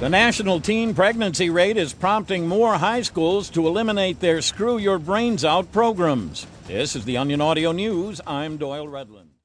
The national teen pregnancy rate is prompting more high schools to eliminate their Screw Your Brains Out programs. This is the Onion Audio News. I'm Doyle Redland.